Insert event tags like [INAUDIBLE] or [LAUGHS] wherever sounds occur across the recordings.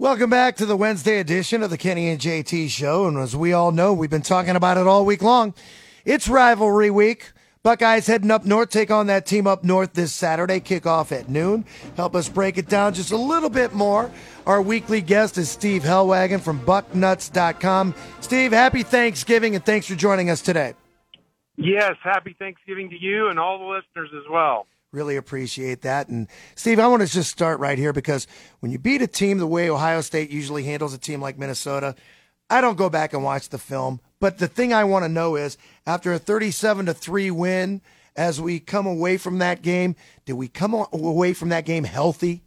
Welcome back to the Wednesday edition of the Kenny and JT show. And as we all know, we've been talking about it all week long. It's rivalry week. Buckeyes heading up north, take on that team up north this Saturday, kickoff at noon. Help us break it down just a little bit more. Our weekly guest is Steve Helwagen from bucknuts.com. Steve, happy Thanksgiving and thanks for joining us today. Yes, happy Thanksgiving to you and all the listeners as well. Really appreciate that. And Steve, I want to just start right here because when you beat a team the way Ohio State usually handles a team like Minnesota, I don't go back and watch the film. But the thing I want to know is after a 37 to 3 win, as we come away from that game, did we come away from that game healthy?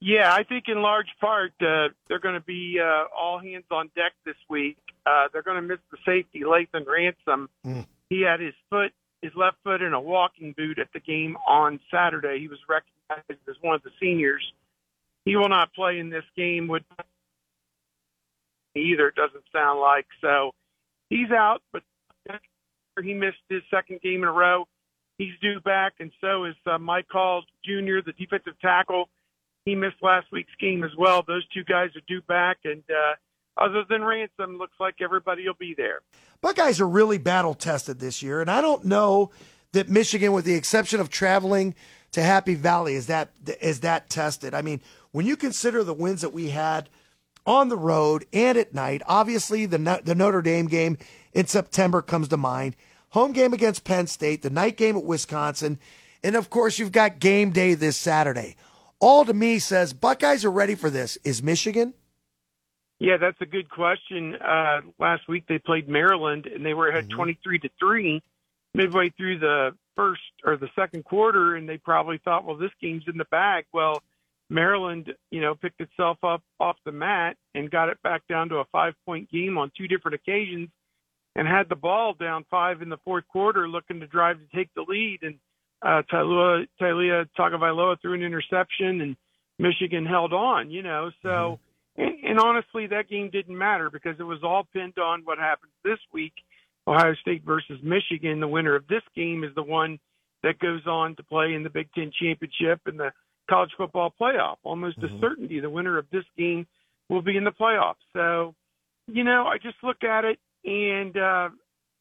Yeah, I think in large part uh, they're going to be uh, all hands on deck this week. Uh, they're going to miss the safety, Lathan Ransom. Mm. He had his foot, his left foot, in a walking boot at the game on Saturday. He was recognized as one of the seniors. He will not play in this game. Would either. It doesn't sound like so. He's out, but he missed his second game in a row. He's due back, and so is uh, Mike Hall Jr., the defensive tackle he missed last week's game as well. Those two guys are due back, and uh, other than Ransom, looks like everybody will be there. Buckeyes are really battle tested this year, and I don't know that Michigan, with the exception of traveling to Happy Valley, is that is that tested. I mean, when you consider the wins that we had on the road and at night, obviously the the Notre Dame game in September comes to mind. Home game against Penn State, the night game at Wisconsin, and of course you've got game day this Saturday all to me says Buckeyes are ready for this. Is Michigan? Yeah, that's a good question. Uh, last week they played Maryland and they were ahead mm-hmm. 23 to 3 midway through the first or the second quarter and they probably thought, well, this game's in the bag. Well, Maryland, you know, picked itself up off the mat and got it back down to a five point game on two different occasions and had the ball down five in the fourth quarter looking to drive to take the lead. And uh, Taulia, Taulia Tagovailoa threw an interception, and Michigan held on. You know, so mm-hmm. And, honestly, that game didn't matter because it was all pinned on what happens this week: Ohio State versus Michigan. The winner of this game is the one that goes on to play in the Big Ten championship and the college football playoff. Almost mm-hmm. a certainty, the winner of this game will be in the playoffs. So, you know, I just look at it, and uh,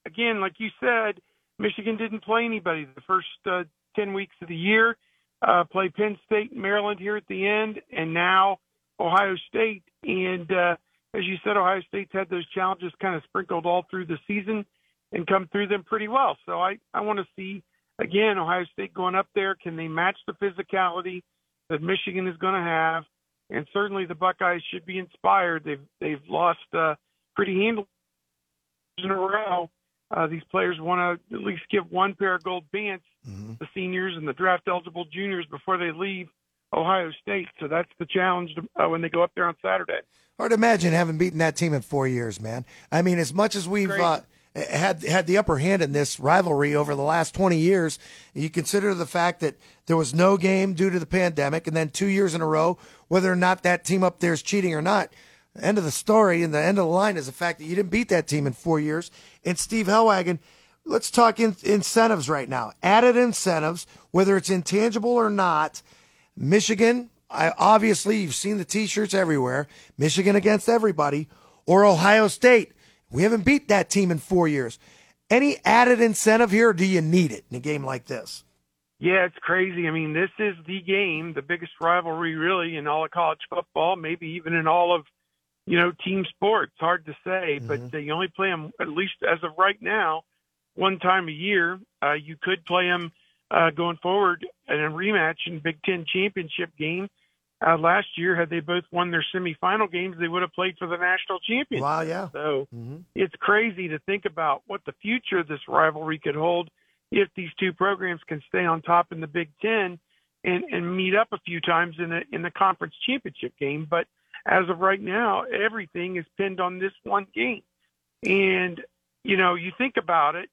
again, like you said Michigan didn't play anybody the first uh, 10 weeks of the year, uh, played Penn State and Maryland here at the end, and now Ohio State. And uh, as you said, Ohio State's had those challenges kind of sprinkled all through the season and come through them pretty well. So I, I want to see, again, Ohio State going up there. Can they match the physicality that Michigan is going to have? And certainly the Buckeyes should be inspired. They've they've lost uh, pretty handily in a row uh, these players want to at least give one pair of gold pants, mm-hmm. the seniors and the draft eligible juniors, before they leave Ohio State. So that's the challenge to, uh, when they go up there on Saturday. Hard to imagine having beaten that team in four years, man. I mean, as much as we've uh, had had the upper hand in this rivalry over the last 20 years, you consider the fact that there was no game due to the pandemic, and then two years in a row, whether or not that team up there is cheating or not end of the story and the end of the line is the fact that you didn't beat that team in four years. And Steve Helwagen, let's talk in, incentives right now. Added incentives, whether it's intangible or not. Michigan, I, obviously, you've seen the T-shirts everywhere. Michigan against everybody, or Ohio State. We haven't beat that team in four years. Any added incentive here, or do you need it in a game like this? Yeah, it's crazy. I mean, this is the game, the biggest rivalry really in all of college football, maybe even in all of you know, team sports. Hard to say, mm-hmm. but you only play them at least as of right now one time a year. Uh, you could play them uh, going forward in a rematch in Big Ten championship game. Uh, last year, had they both won their semifinal games, they would have played for the national championship. Wow, yeah. So mm-hmm. it's crazy to think about what the future of this rivalry could hold if these two programs can stay on top in the Big Ten and, and meet up a few times in the in the conference championship game. But as of right now, everything is pinned on this one game. And, you know, you think about it,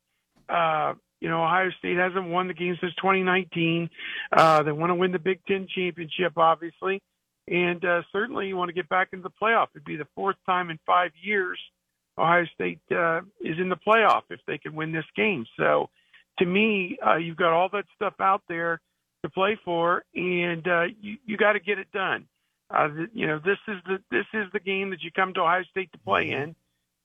uh, you know, Ohio State hasn't won the game since 2019. Uh, they want to win the Big Ten championship, obviously. And uh, certainly you want to get back into the playoff. It'd be the fourth time in five years Ohio State uh, is in the playoff if they can win this game. So to me, uh, you've got all that stuff out there to play for, and uh, you, you got to get it done. Uh, the, you know, this is the this is the game that you come to Ohio State to play mm-hmm.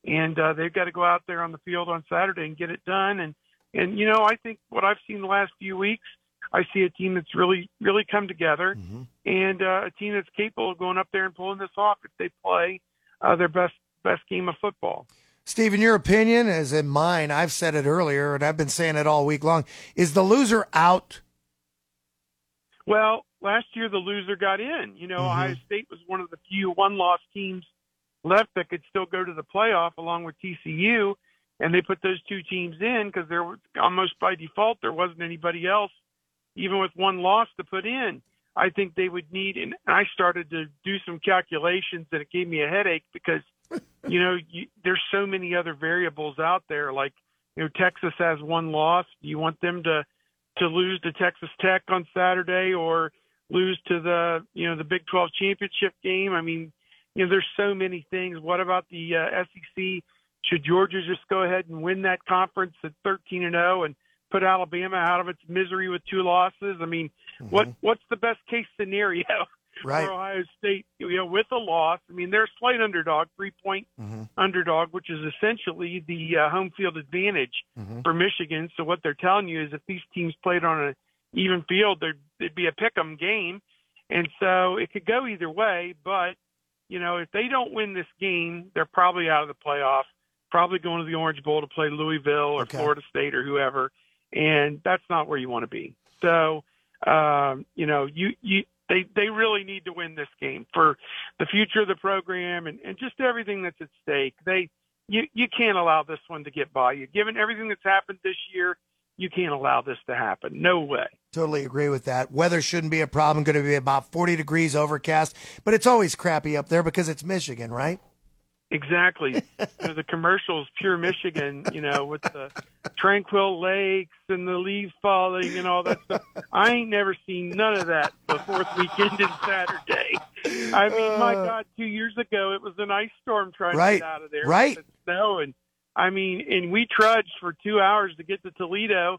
in, and uh, they've got to go out there on the field on Saturday and get it done. And and you know, I think what I've seen the last few weeks, I see a team that's really really come together, mm-hmm. and uh, a team that's capable of going up there and pulling this off if they play uh, their best best game of football. Steve, in your opinion, as in mine, I've said it earlier, and I've been saying it all week long. Is the loser out? Well, last year the loser got in. You know, mm-hmm. Ohio State was one of the few one-loss teams left that could still go to the playoff, along with TCU, and they put those two teams in because there was almost by default there wasn't anybody else, even with one loss, to put in. I think they would need, and I started to do some calculations, and it gave me a headache because, [LAUGHS] you know, you, there's so many other variables out there. Like, you know, Texas has one loss. Do you want them to to lose to Texas Tech on Saturday or lose to the you know the Big 12 championship game? I mean, you know, there's so many things. What about the uh, SEC? Should Georgia just go ahead and win that conference at 13 and 0 and put Alabama out of its misery with two losses? I mean, mm-hmm. what what's the best case scenario [LAUGHS] right. for Ohio State? You know, with a loss, I mean, they're a slight underdog, three point mm-hmm. underdog, which is essentially the uh, home field advantage mm-hmm. for Michigan. So what they're telling you is if these teams played on an even field, there'd, there'd be a pick 'em game, and so it could go either way. But you know, if they don't win this game, they're probably out of the playoff. Probably going to the Orange Bowl to play Louisville or okay. Florida State or whoever and that's not where you want to be. So, um, you know, you you they they really need to win this game for the future of the program and and just everything that's at stake. They you you can't allow this one to get by you. Given everything that's happened this year, you can't allow this to happen. No way. Totally agree with that. Weather shouldn't be a problem. Going to be about 40 degrees overcast, but it's always crappy up there because it's Michigan, right? Exactly. you know, the commercials, pure Michigan, you know, with the tranquil lakes and the leaves falling and all that stuff. I ain't never seen none of that the fourth weekend and Saturday. I mean, my uh. God, two years ago it was an ice storm trying right, to get out of there. Right. Snow and I mean, and we trudged for two hours to get to Toledo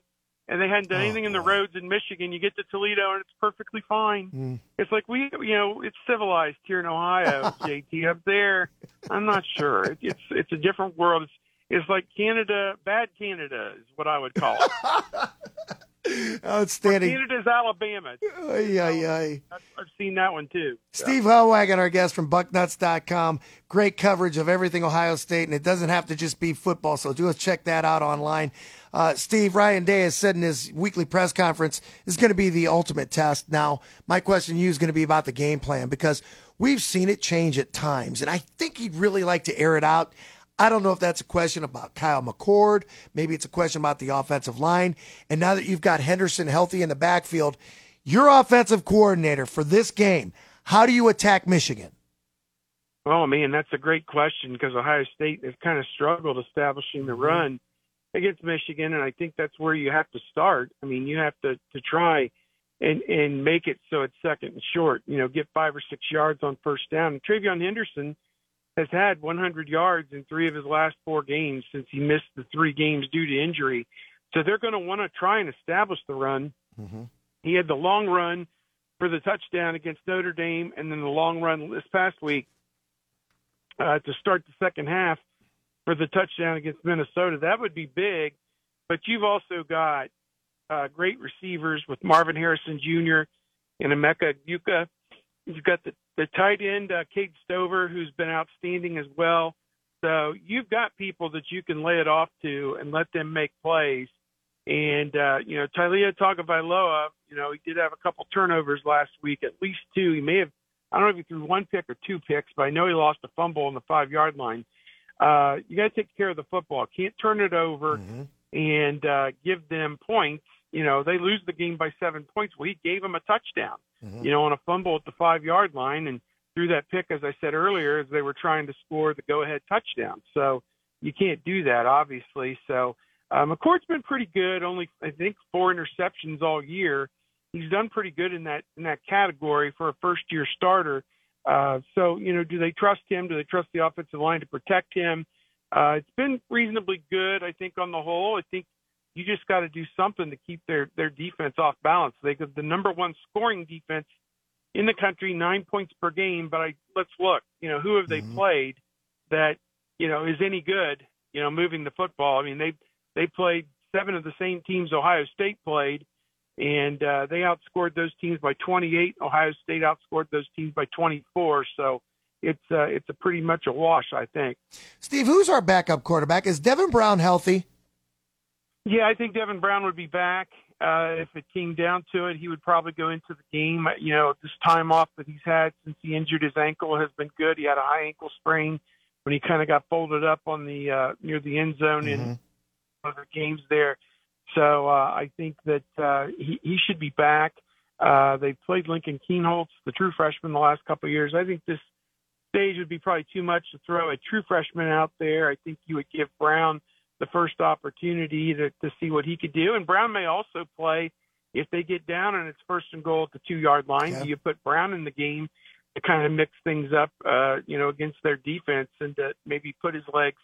and they hadn't done oh, anything in the roads in Michigan. You get to Toledo and it's perfectly fine. Mm. It's like we, you know, it's civilized here in Ohio. [LAUGHS] JT up there, I'm not sure. It's it's a different world. It's it's like Canada, bad Canada is what I would call it. [LAUGHS] Outstanding. Canada's Alabama. Ay, ay, ay. I've seen that one too. So. Steve Helwagen, our guest from Bucknuts.com. Great coverage of everything Ohio State, and it doesn't have to just be football, so do check that out online. Uh, Steve, Ryan Day has said in his weekly press conference is going to be the ultimate test. Now, my question to you is going to be about the game plan because we've seen it change at times, and I think he'd really like to air it out. I don't know if that's a question about Kyle McCord. Maybe it's a question about the offensive line. And now that you've got Henderson healthy in the backfield, your offensive coordinator for this game, how do you attack Michigan? Oh man, that's a great question because Ohio State has kind of struggled establishing the run against Michigan, and I think that's where you have to start. I mean, you have to to try and and make it so it's second and short. You know, get five or six yards on first down. And TreVeyon Henderson has had 100 yards in three of his last four games since he missed the three games due to injury. So they're going to want to try and establish the run. Mm-hmm. He had the long run for the touchdown against Notre Dame, and then the long run this past week uh, to start the second half for the touchdown against Minnesota. That would be big. But you've also got uh, great receivers with Marvin Harrison Jr. and Emeka Egbuka. You've got the, the tight end, uh, Cade Stover, who's been outstanding as well. So you've got people that you can lay it off to and let them make plays. And, uh, you know, Taulia Tagovailoa, you know, he did have a couple turnovers last week, at least two. He may have, I don't know if he threw one pick or two picks, but I know he lost a fumble on the five yard line. Uh, you got to take care of the football. Can't turn it over mm-hmm. and uh, give them points. You know, they lose the game by seven points. Well, he gave them a touchdown, mm-hmm. you know, on a fumble at the five yard line. And threw that pick, as I said earlier, as they were trying to score the go-ahead touchdown. So you can't do that, obviously. So uh, McCord's been pretty good. Only I think four interceptions all year. He's done pretty good in that in that category for a first-year starter. Uh, so you know, do they trust him? Do they trust the offensive line to protect him? Uh, it's been reasonably good, I think, on the whole. I think you just got to do something to keep their their defense off balance. They got the number one scoring defense in the country, nine points per game. But I let's look, you know, who have they mm-hmm. played that you know is any good? You know, moving the football. I mean, they they played seven of the same teams Ohio State played, and uh, they outscored those teams by 28. Ohio State outscored those teams by 24. So it's uh, it's a pretty much a wash, I think. Steve, who's our backup quarterback? Is Devin Brown healthy? Yeah, I think Devin Brown would be back. Uh, if it came down to it, he would probably go into the game. You know, this time off that he's had since he injured his ankle has been good. He had a high ankle sprain when he kind of got folded up on the uh, near the end zone mm-hmm. in one of the games there. So uh, I think that uh, he, he should be back. Uh, they played Lincoln Kienholz, the true freshman, the last couple of years. I think this stage would be probably too much to throw a true freshman out there. I think you would give Brown the first opportunity to, to see what he could do. And Brown may also play if they get down and it's first and goal at the two yard line. Yeah. You put Brown in the game to kind of mix things up, uh, you know, against their defense and to maybe put his legs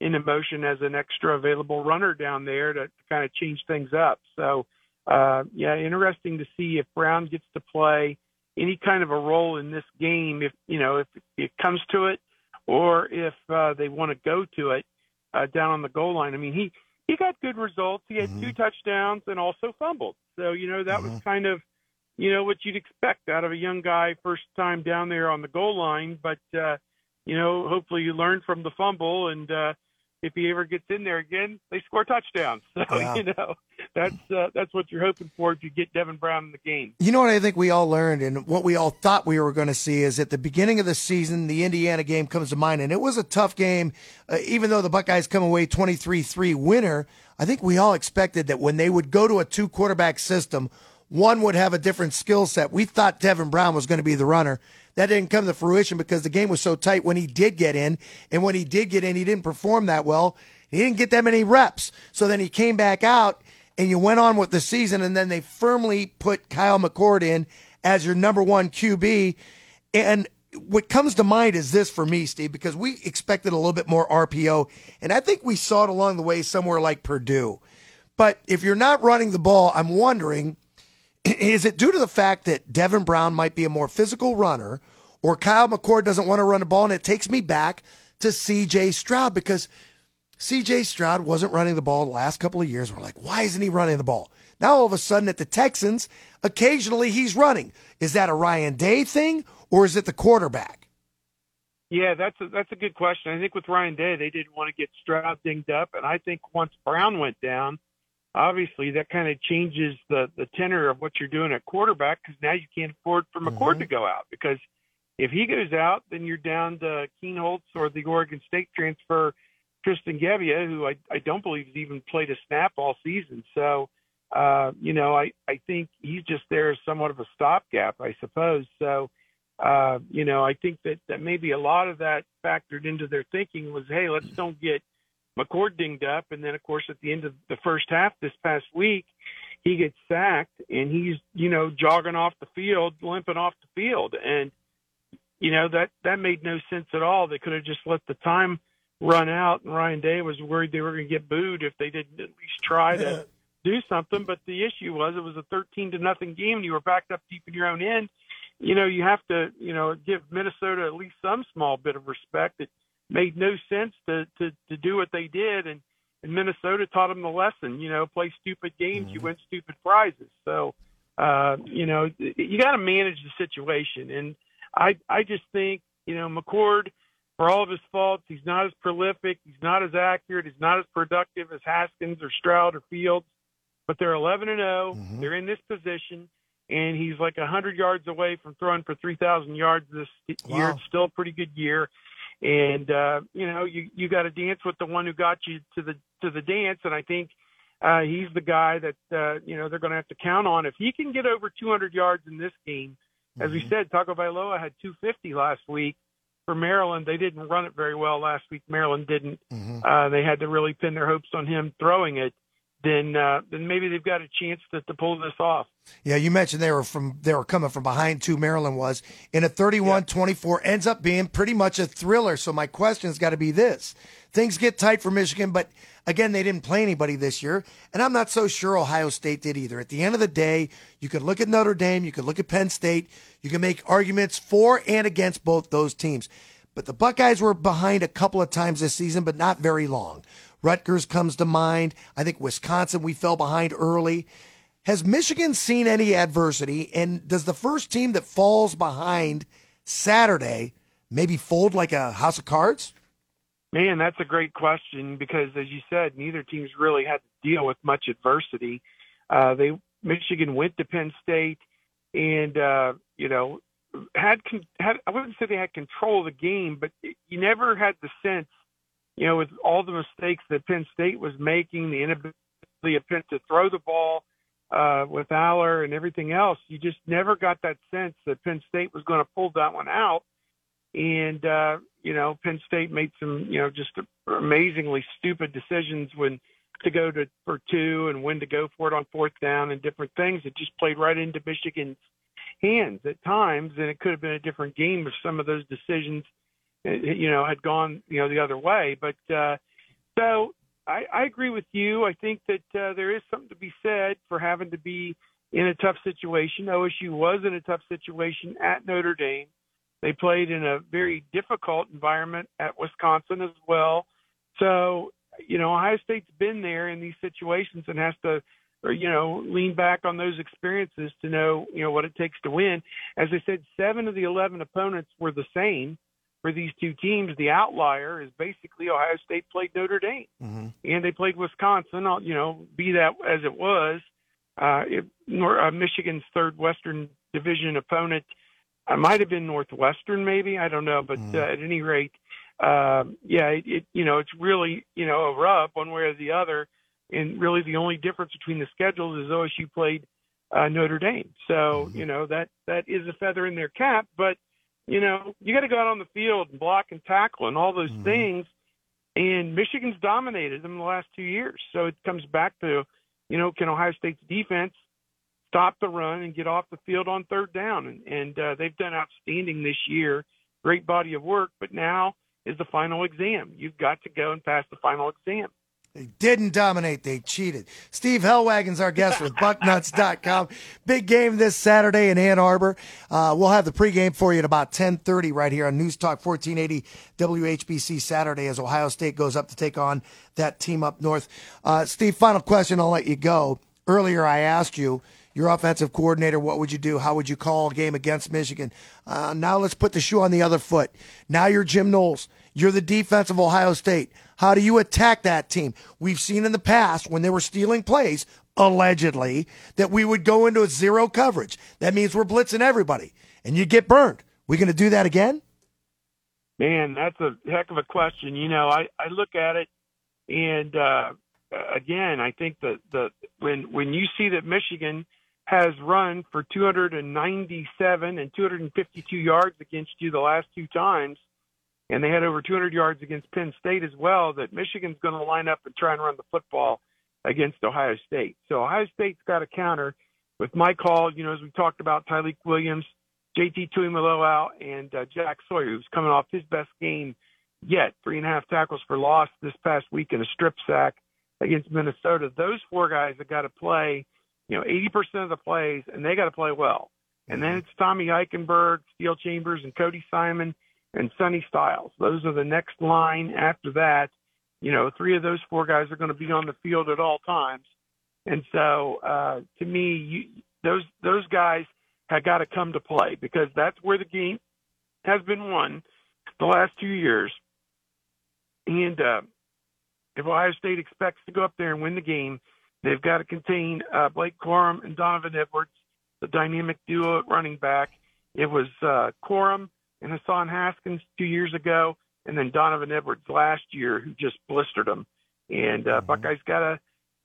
into motion as an extra available runner down there to, to kind of change things up. So, uh, yeah, interesting to see if Brown gets to play any kind of a role in this game, if you know, if it comes to it, or if uh, they want to go to it uh, down on the goal line. I mean, he he got good results. He had mm-hmm. two touchdowns and also fumbled. So you know that mm-hmm. was kind of you know what you'd expect out of a young guy first time down there on the goal line. But uh, you know, hopefully you learn from the fumble and. uh if he ever gets in there again, they score touchdowns. [LAUGHS] So you know that's uh, that's what you're hoping for if you get Devin Brown in the game. You know what I think we all learned, and what we all thought we were going to see is at the beginning of the season, the Indiana game comes to mind, and it was a tough game, uh, even though the Buckeyes come away 23-3 winner. I think we all expected that when they would go to a two quarterback system, one would have a different skill set. We thought Devin Brown was going to be the runner. That didn't come to fruition because the game was so tight when he did get in. And when he did get in, he didn't perform that well. He didn't get that many reps. So then he came back out and you went on with the season. And then they firmly put Kyle McCord in as your number one QB. And what comes to mind is this for me, Steve, because we expected a little bit more RPO. And I think we saw it along the way somewhere like Purdue. But if you're not running the ball, I'm wondering [CLEARS THROAT] is it due to the fact that Devin Brown might be a more physical runner, or Kyle McCord doesn't want to run the ball? And it takes me back to CJ Stroud because CJ Stroud wasn't running the ball the last couple of years. We're like, why isn't he running the ball? Now all of a sudden at the Texans, occasionally he's running. Is that a Ryan Day thing, or is it the quarterback? Yeah, that's a, that's a good question. I think with Ryan Day, they didn't want to get Stroud dinged up, and I think once Brown went down, obviously that kind of changes the the tenor of what you're doing at quarterback because now you can't afford for McCord mm-hmm. to go out because if he goes out, then you're down to Kienholz or the Oregon State transfer Tristan Gebbia, who I, I don't believe has even played a snap all season. So, uh, you know, I, I think he's just there as somewhat of a stopgap, I suppose. So, uh, you know, I think that, that maybe a lot of that factored into their thinking was, hey, let's don't get – McCord dinged up, and then of course at the end of the first half this past week, he gets sacked and he's you know jogging off the field, limping off the field, and you know that that made no sense at all. They could have just let the time run out, and Ryan Day was worried they were going to get booed if they didn't at least try to do something. But the issue was it was a 13 to nothing game, and you were backed up deep in your own end. You know, you have to, you know, give Minnesota at least some small bit of respect. That made no sense to to to do what they did and and Minnesota taught them the lesson, you know, play stupid games, mm-hmm. you win stupid prizes. So, uh, you know, you got to manage the situation. And I, I just think, you know, McCord, for all of his faults, he's not as prolific, he's not as accurate, he's not as productive as Haskins or Stroud or Fields, but they're 11 and 0. Mm-hmm. They're in this position, and he's like 100 yards away from throwing for 3,000 yards this wow. year. It's still a pretty good year and uh, you know you you got to dance with the one who got you to the to the dance, and I think uh, he's the guy that uh, you know they're going to have to count on. If he can get over 200 yards in this game, as we said, Tagovailoa had 250 last week for Maryland. They didn't run it very well last week. Maryland didn't. Uh, they had to really pin their hopes on him throwing it. Then, uh, then maybe they've got a chance to, to pull this off. Yeah, you mentioned they were from they were coming from behind too. Maryland was in a 31-24 ends up being pretty much a thriller. So my question's got to be this: things get tight for Michigan, but again, they didn't play anybody this year, and I'm not so sure Ohio State did either. At the end of the day, you could look at Notre Dame, you could look at Penn State, you can make arguments for and against both those teams. But the Buckeyes were behind a couple of times this season, but not very long. Rutgers comes to mind. I think Wisconsin, we fell behind early. Has Michigan seen any adversity? And does the first team that falls behind Saturday maybe fold like a house of cards? Man, that's a great question because, as you said, neither team's really had to deal with much adversity. Uh, they Michigan went to Penn State, and uh, you know had had I wouldn't say they had control of the game, but you never had the sense, you know, with all the mistakes that Penn State was making, the inability of Penn to throw the ball uh, with Allar and everything else, you just never got that sense that Penn State was going to pull that one out. And uh, you know, Penn State made some, you know, just amazingly stupid decisions when to go to for two and when to go for it on fourth down and different things. It just played right into Michigan's hands at times, and it could have been a different game if some of those decisions, you know, had gone, you know, the other way. But uh, so I, I agree with you. I think that uh, there is something to be said for having to be in a tough situation. OSU was in a tough situation at Notre Dame. They played in a very difficult environment at Wisconsin as well. So, you know, Ohio State's been there in these situations and has to or you know lean back on those experiences to know you know what it takes to win. As I said, seven of the eleven opponents were the same for these two teams. The outlier is basically Ohio State played Notre Dame, mm-hmm. and they played Wisconsin. You know, be that as it was, uh, it, uh, Michigan's third Western Division opponent. Uh, might have been Northwestern, maybe I don't know, but mm-hmm. uh, at any rate, uh, yeah, it, it you know it's really you know a rub one way or the other and really the only difference between the schedules is OSU played uh, Notre Dame. So mm-hmm. you know that that is a feather in their cap. But you know you got to go out on the field and block and tackle and all those mm-hmm. things. And Michigan's dominated them the last two years. So it comes back to you know can Ohio State's defense stop the run and get off the field on third down? And, and uh, they've done outstanding this year. Great body of work. But now is the final exam. You've got to go and pass the final exam. They didn't dominate. They cheated. Steve Helwagen's our guest with Bucknuts.com. Big game this Saturday in Ann Arbor. Uh, we'll have the pregame for you at about 1030 right here on News Talk 1480 WHBC Saturday as Ohio State goes up to take on that team up north. Uh, Steve, final question. I'll let you go. Earlier, I asked you, your offensive coordinator, what would you do? How would you call a game against Michigan? Uh, now let's put the shoe on the other foot. Now you're Jim Knowles. You're the defense of Ohio State. How do you attack that team? We've seen in the past when they were stealing plays, allegedly, that we would go into a zero coverage. That means we're blitzing everybody, and you get burned. We going to do that again? Man, that's a heck of a question. You know, I, I look at it, and uh, again, I think that the when when you see that Michigan has run for 297 and 252 yards against you the last two times, and they had over 200 yards against Penn State as well, that Michigan's going to line up and try and run the football against Ohio State. So Ohio State's got a counter with Mike Hall, you know, as we talked about, Tyleik Williams, JT Tuimoloau, and uh, Jack Sawyer, who's coming off his best game yet, three and a half tackles for loss this past week and a strip sack against Minnesota. Those four guys have got to play, you know, 80% of the plays, and they got to play well. And then it's Tommy Eichenberg, Steele Chambers, and Cody Simon – and Sonny Styles. Those are the next line after that. You know, three of those four guys are going to be on the field at all times. And so, uh, to me, you, those those guys have got to come to play because that's where the game has been won the last two years. And uh, if Ohio State expects to go up there and win the game, they've got to contain uh, Blake Corum and Donovan Edwards, the dynamic duo at running back. It was uh, Corum and Hassan Haskins two years ago, and then Donovan Edwards last year, who just blistered them. And uh, mm-hmm. Buckeyes got to,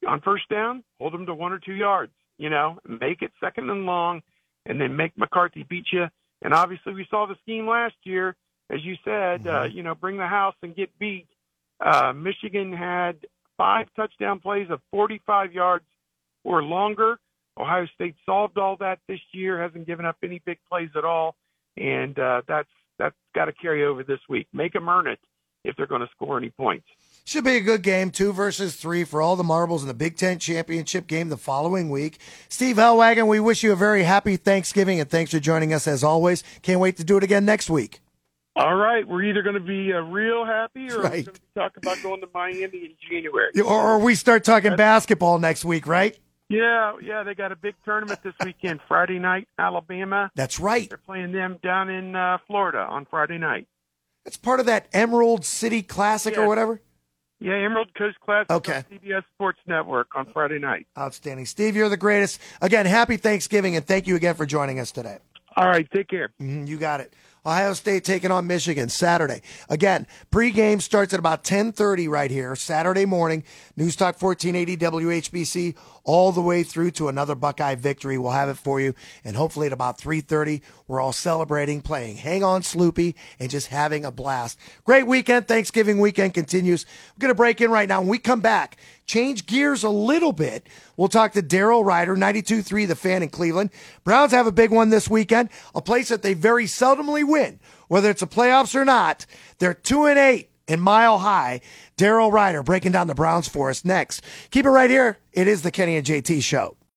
on first down, hold them to one or two yards, you know, make it second and long, and then make McCarthy beat you. And obviously, we saw the scheme last year, as you said. Uh, you know, bring the house and get beat. Uh, Michigan had five touchdown plays of 45 yards or longer. Ohio State solved all that this year, hasn't given up any big plays at all, and uh, that's that's got to carry over this week. Make them earn it if they're going to score any points. Should be a good game, two versus three for all the marbles in the Big Ten championship game the following week. Steve Helwagen, we wish you a very happy Thanksgiving and thanks for joining us as always. Can't wait to do it again next week. All right, we're either going to be uh, real happy or right. we're going to talk about going to Miami in January. Or, we start talking That's, basketball next week, right? Yeah, yeah, they got a big tournament this weekend. Friday night, Alabama. That's right. They're playing them down in uh, Florida on Friday night. That's part of that Emerald City Classic yeah. or whatever. Yeah, Emerald Coast Classic okay. on CBS Sports Network on Friday night. Outstanding, Steve. You're the greatest. Again, happy Thanksgiving, and thank you again for joining us today. All right, take care. Mm, you got it. Ohio State taking on Michigan Saturday. Again, pregame starts at about 10:30 right here Saturday morning. News Talk 1480 WHBC all the way through to another Buckeye victory. We'll have it for you, and hopefully at about 3:30, we're all celebrating, playing "Hang On, Sloopy," and just having a blast. Great weekend. Thanksgiving weekend continues. We're gonna break in right now. When we come back, change gears a little bit. We'll talk to Daryl Ruiter, 92.3 The Fan in Cleveland. Browns have a big one this weekend, a place that they very seldomly win, whether it's a playoffs or not. They're two and eight and Mile High. Daryl Ruiter breaking down the Browns for us next. Keep it right here. It is the Kenny and JT Show.